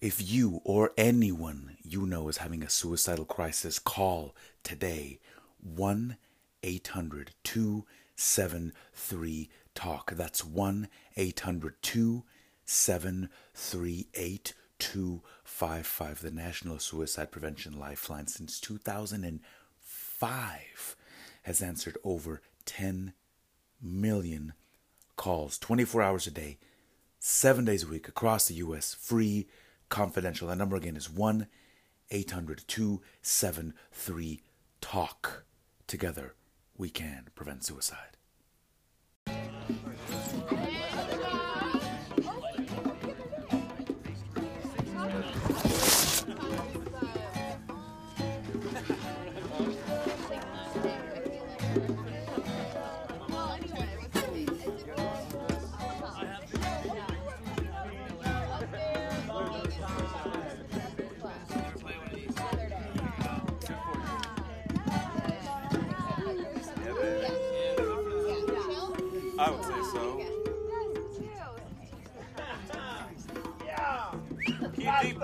If you or anyone you know is having a suicidal crisis, call today 1 800 273 TALK. That's 1 800 273 8255, the National Suicide Prevention Lifeline. Since 2005, has answered over 10 million calls 24 hours a day, seven days a week across the U.S. Free, confidential. That number again is 1 800 273 TALK. Together, we can prevent suicide.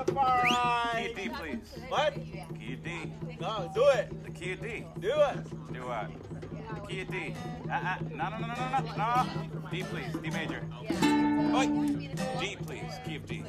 Key D, Key D, please. What? Key D. No, do it. The key of D. Do it. Do what? The key of D. Uh, uh, no, no, no, no, no, no, no. D, please. D major. Oi. G, please. Key of D.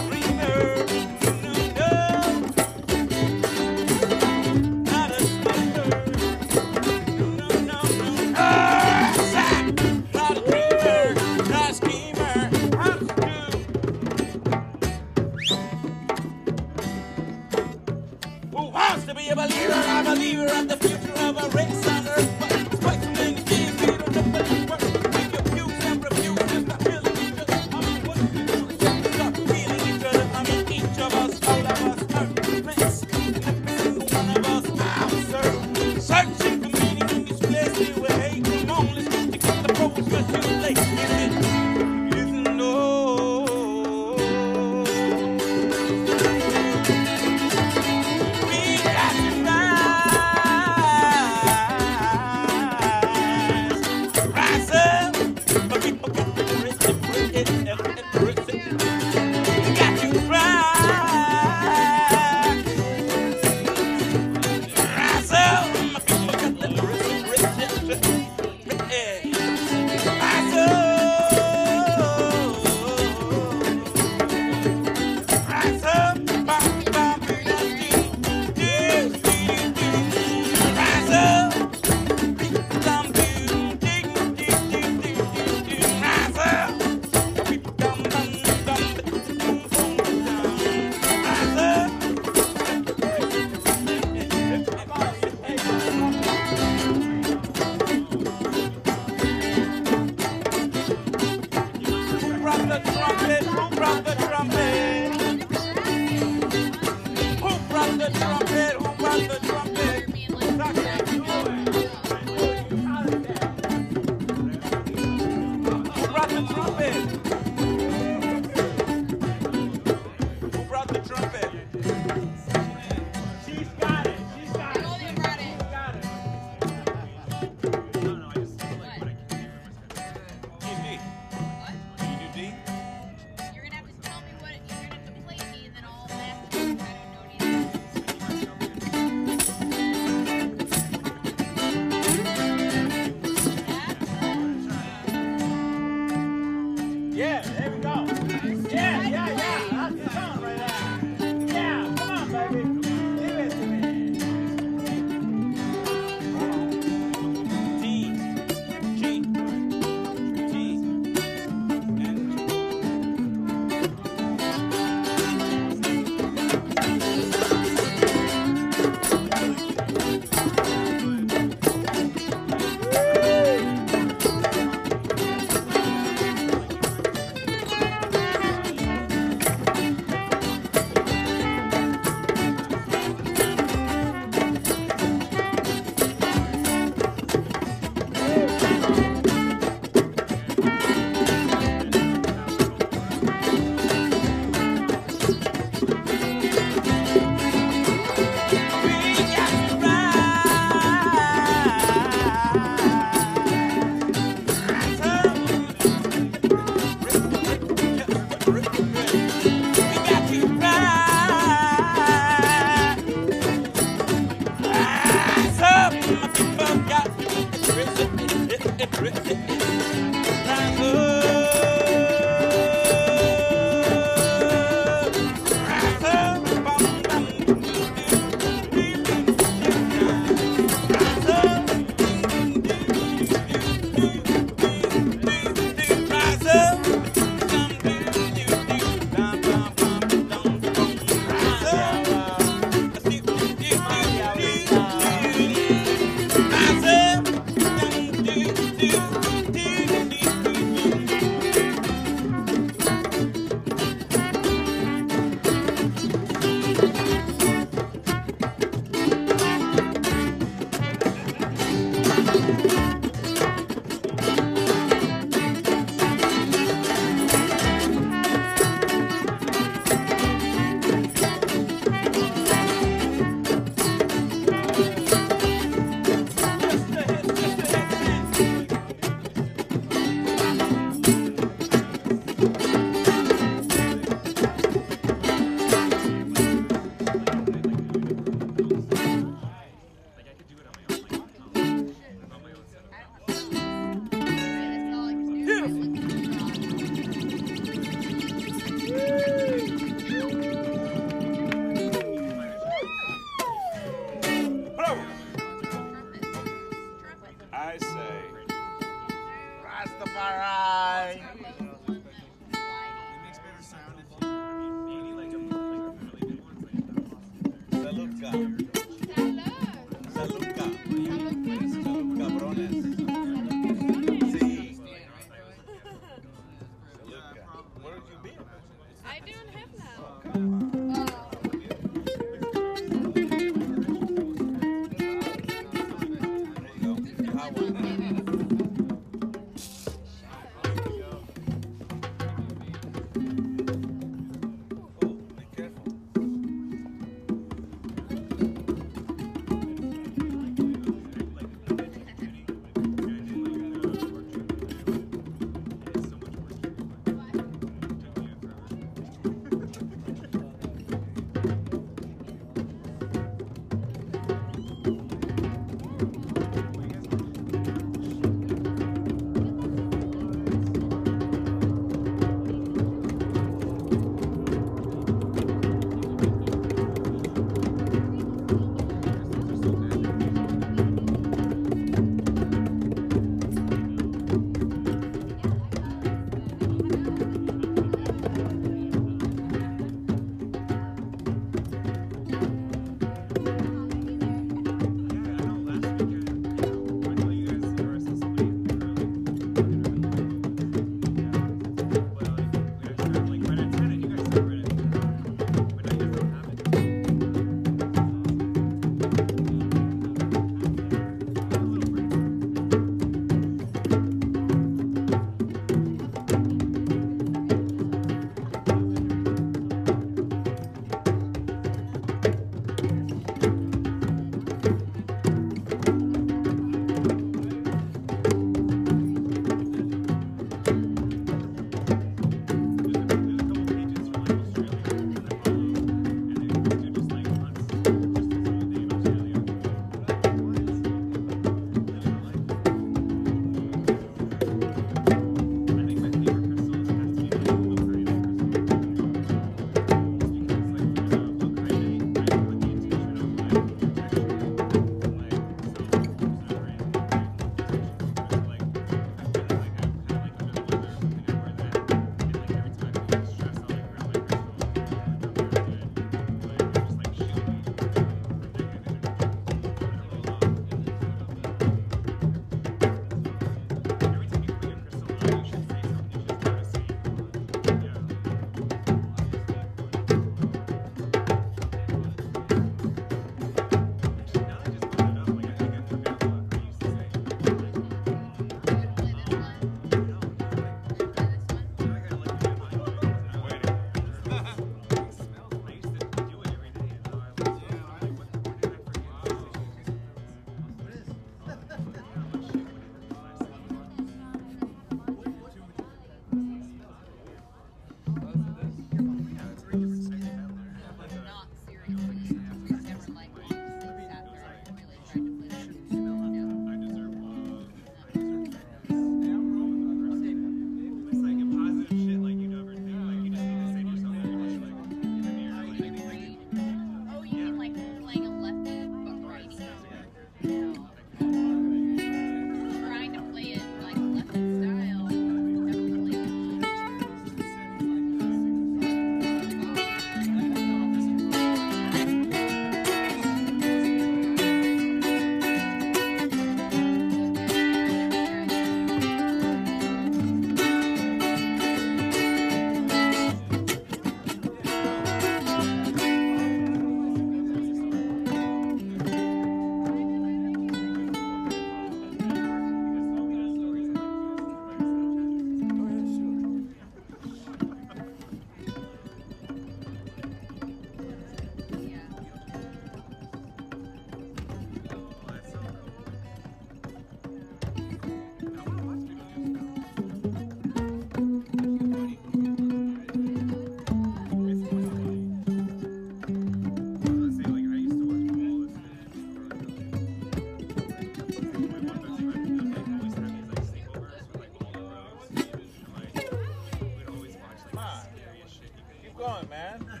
going, man?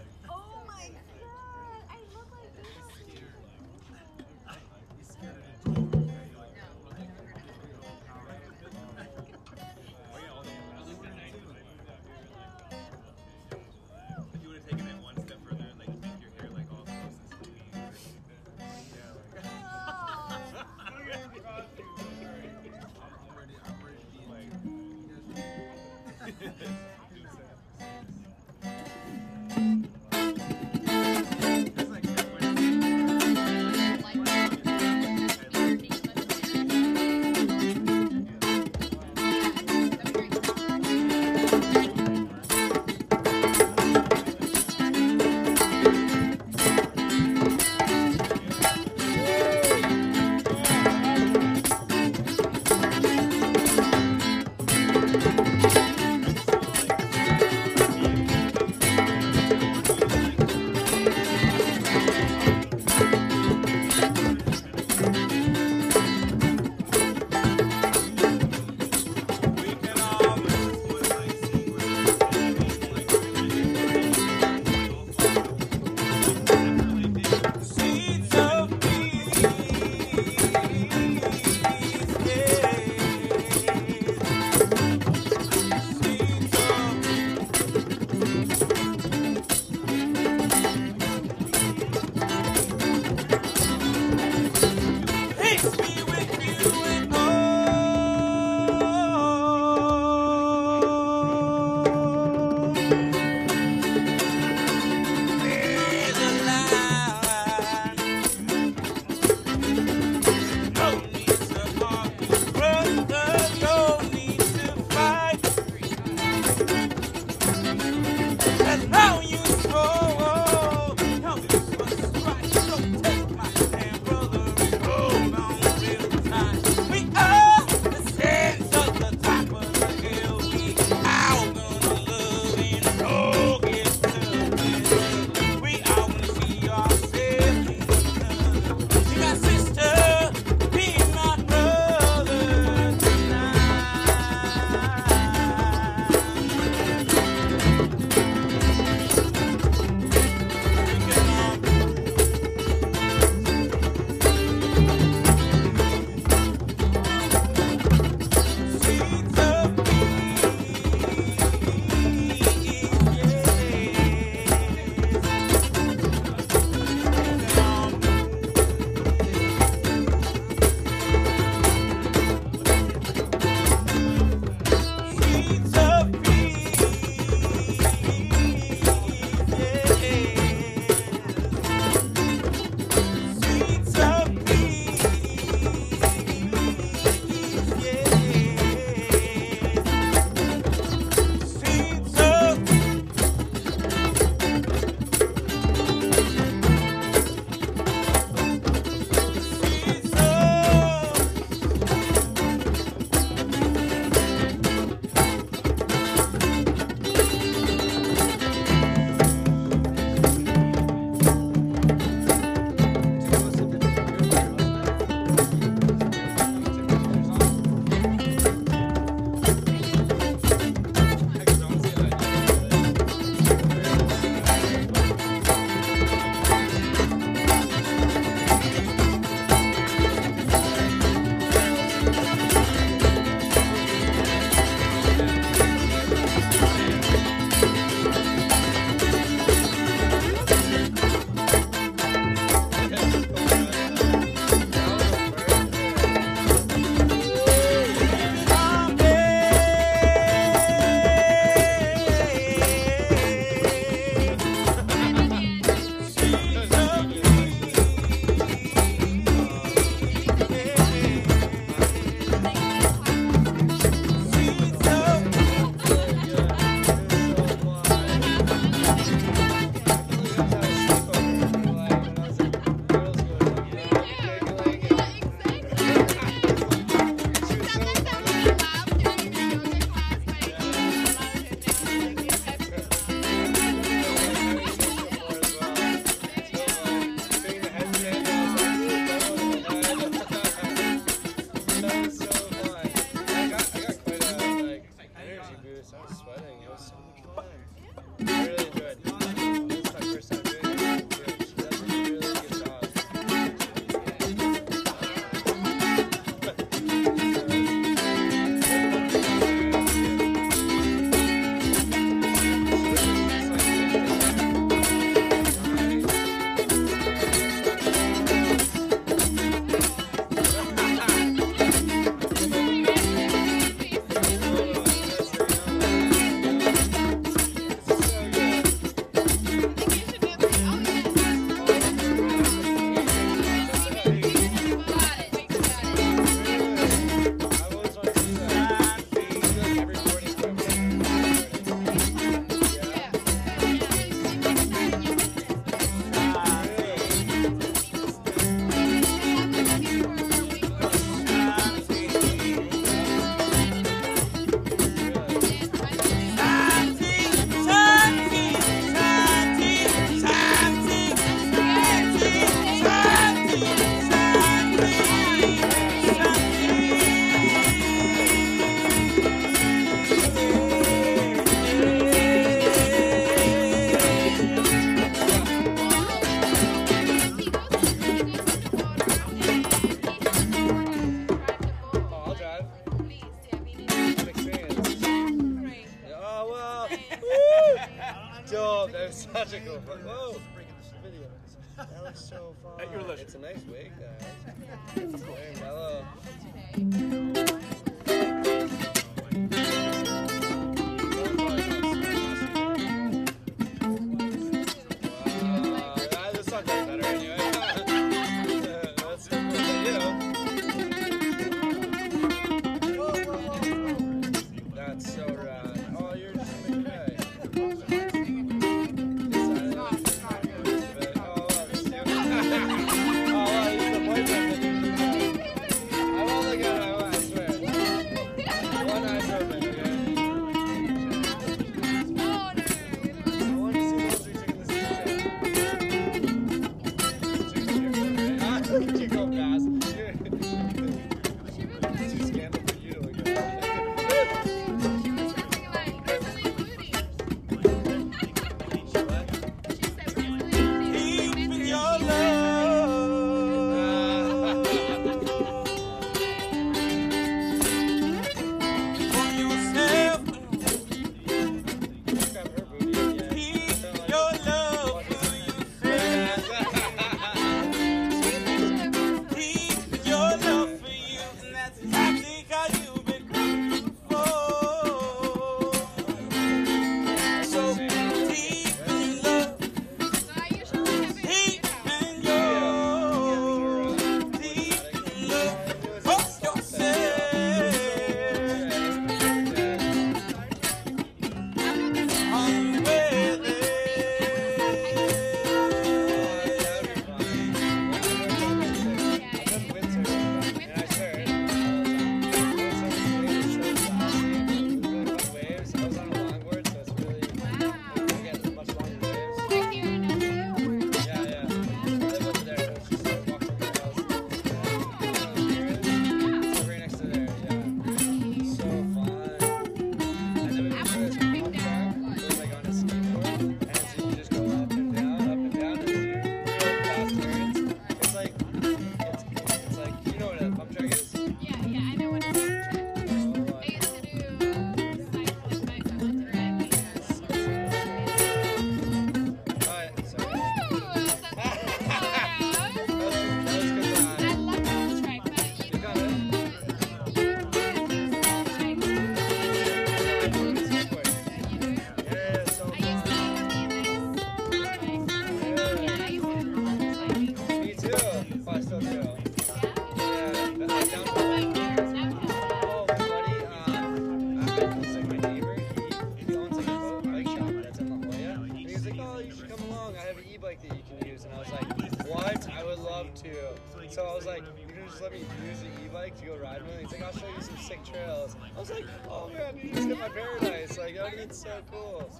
Trails. I was like, oh man, you just got my paradise. Like, oh, it's so cool.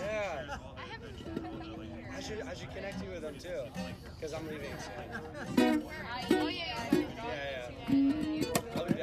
Yeah. I should, I should connect you with them too, because I'm leaving soon. Yeah, yeah.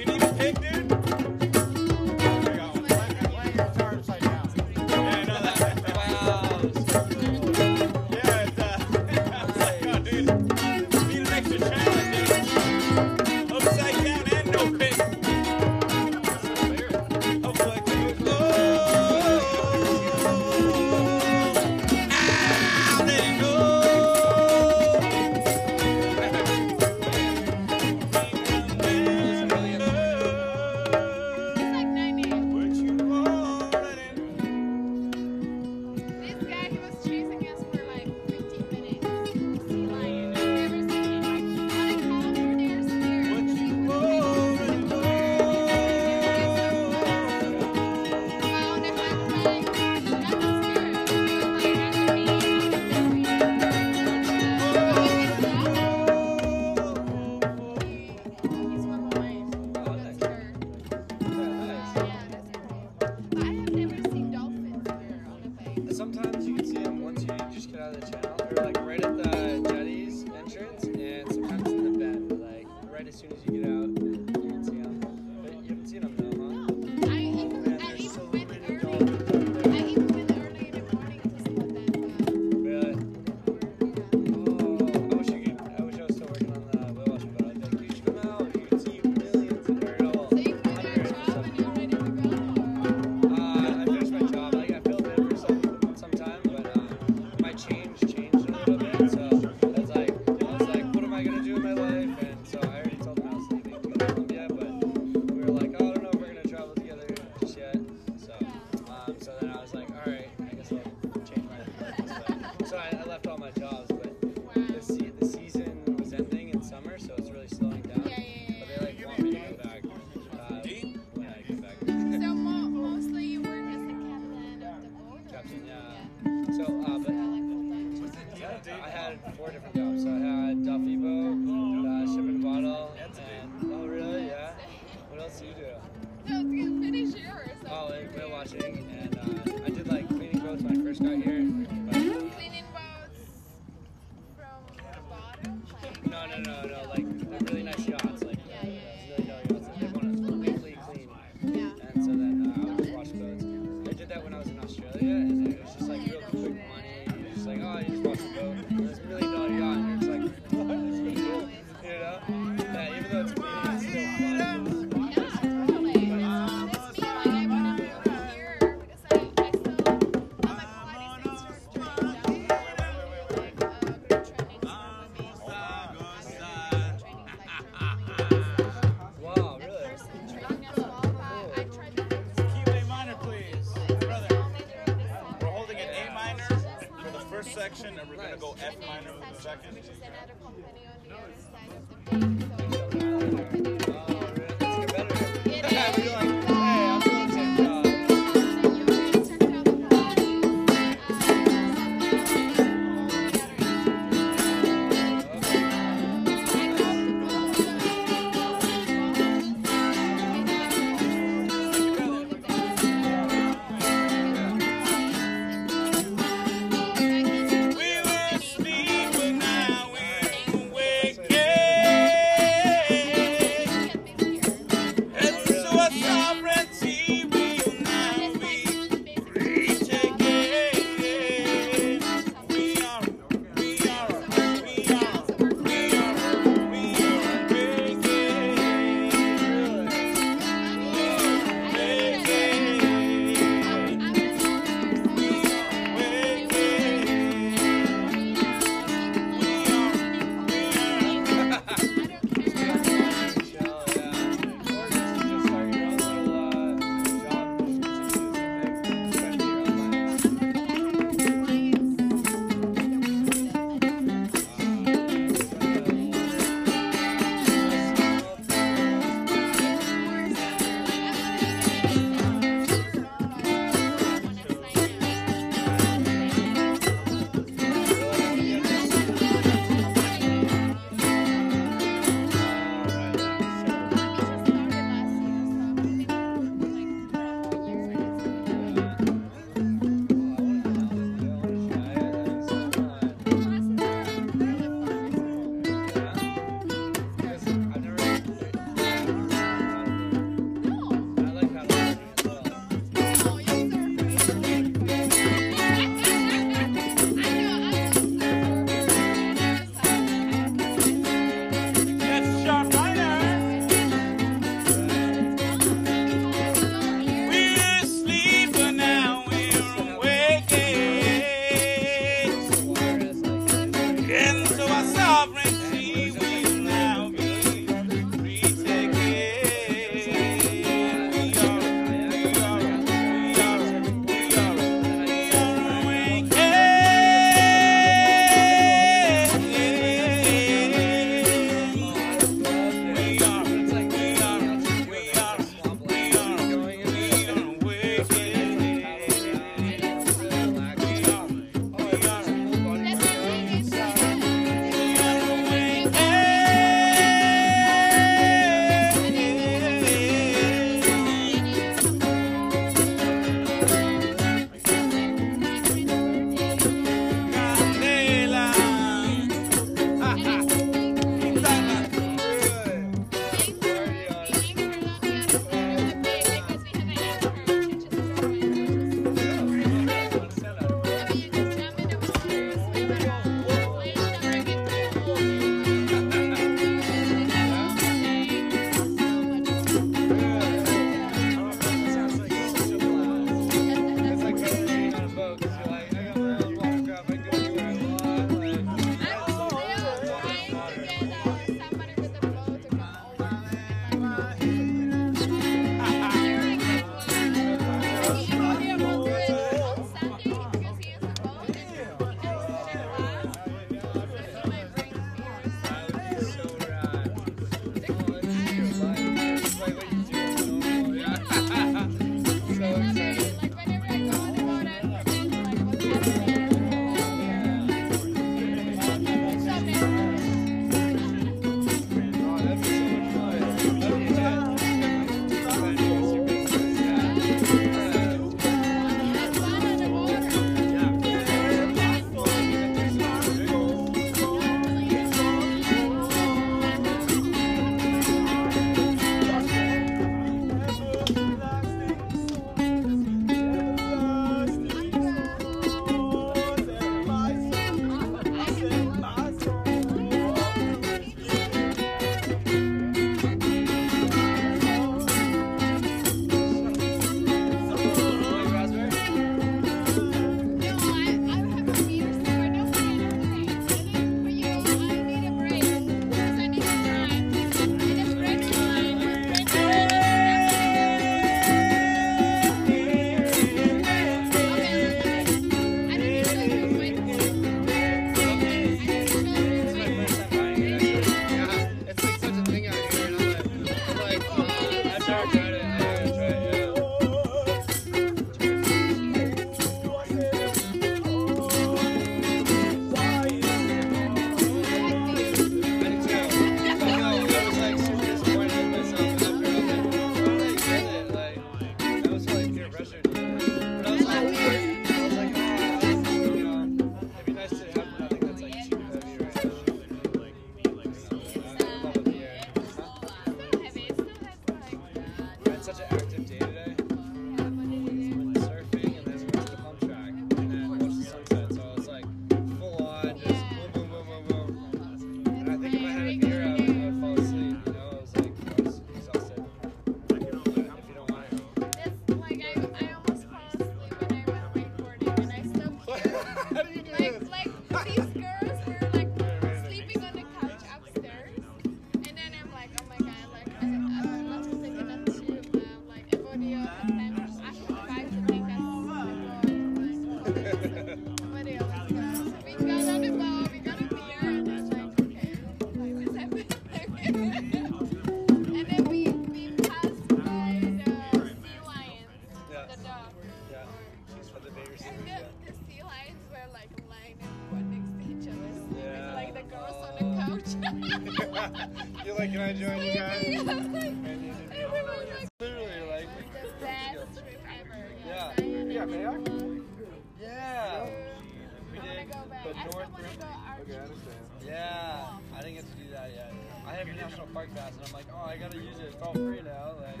Yeah, I didn't get to do that yet. I have a national park pass, and I'm like, oh, I gotta use it. It's all free now. Like,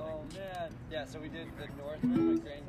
oh man. Yeah, so we did the north. Grand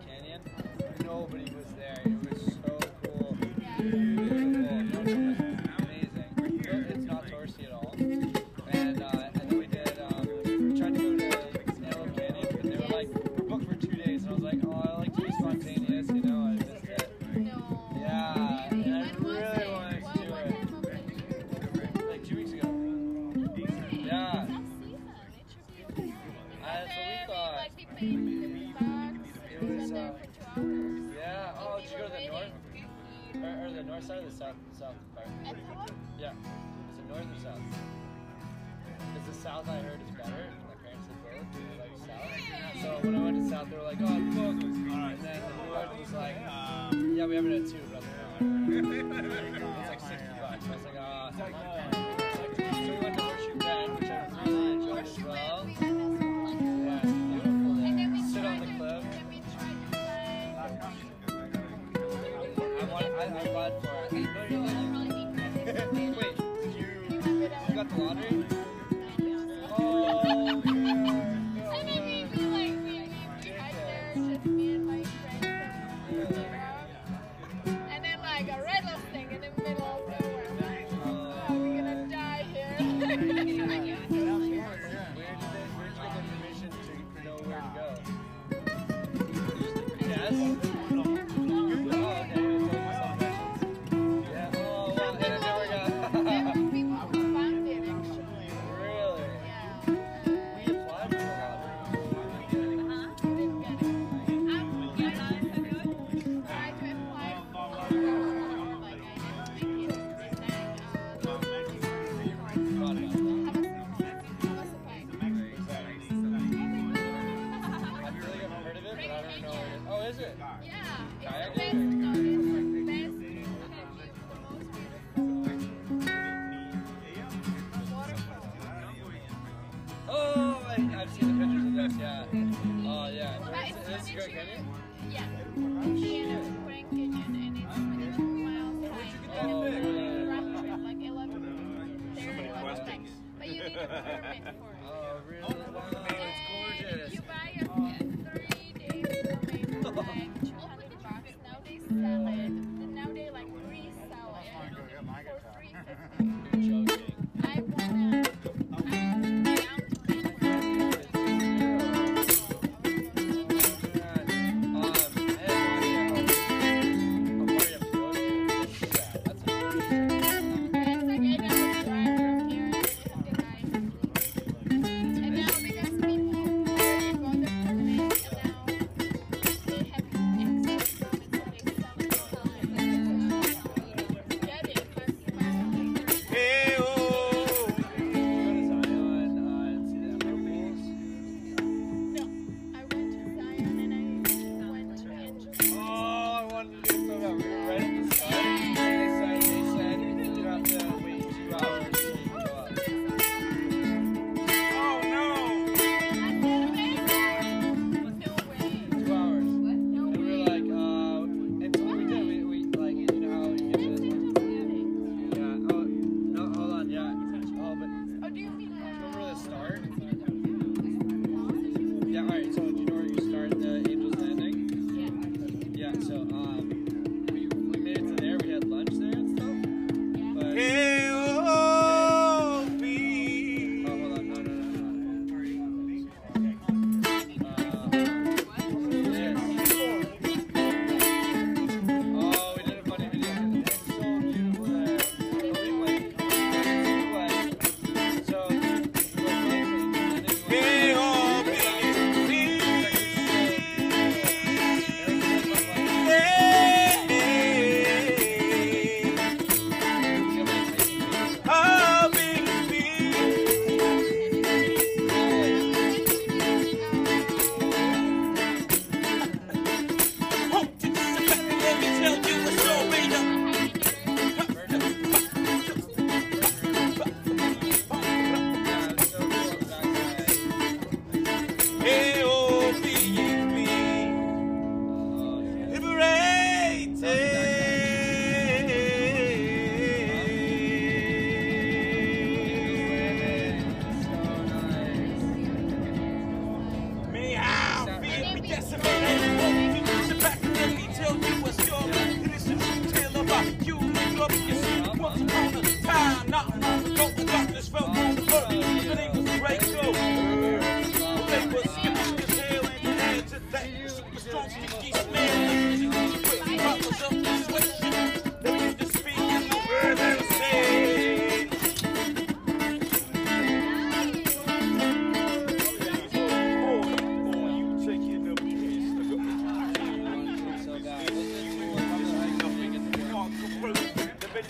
within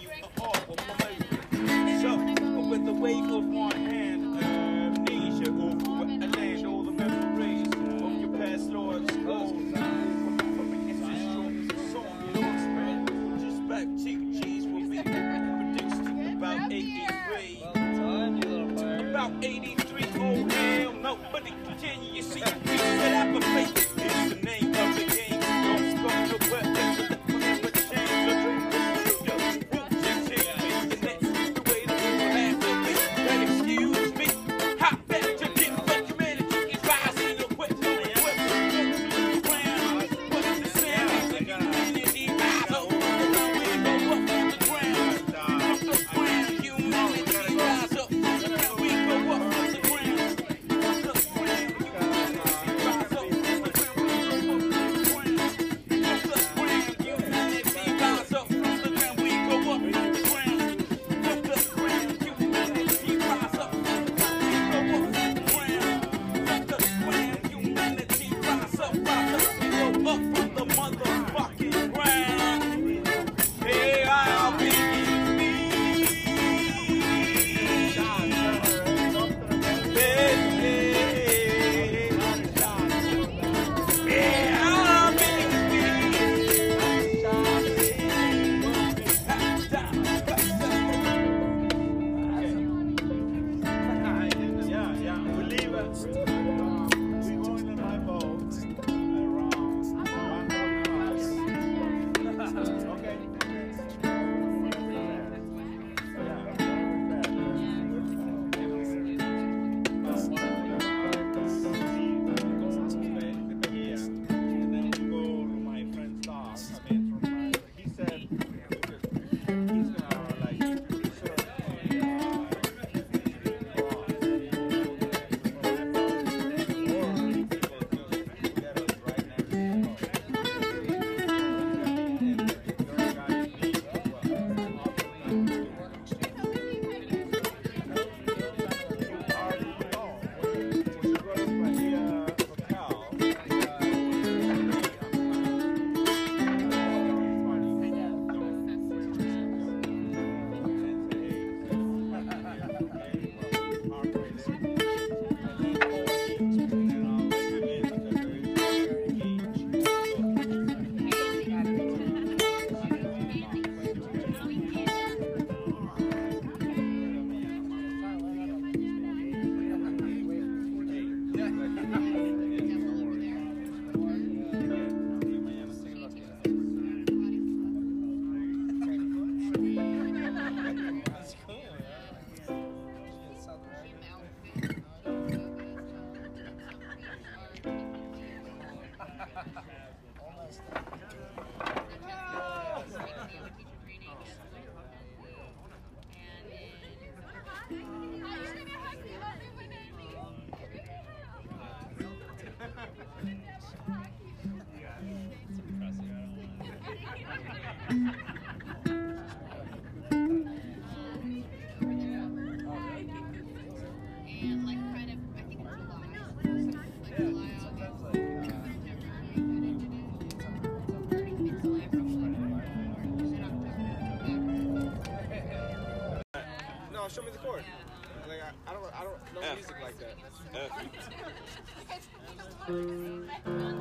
you So, with the wave of one music like that.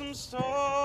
Quarrelsome storm.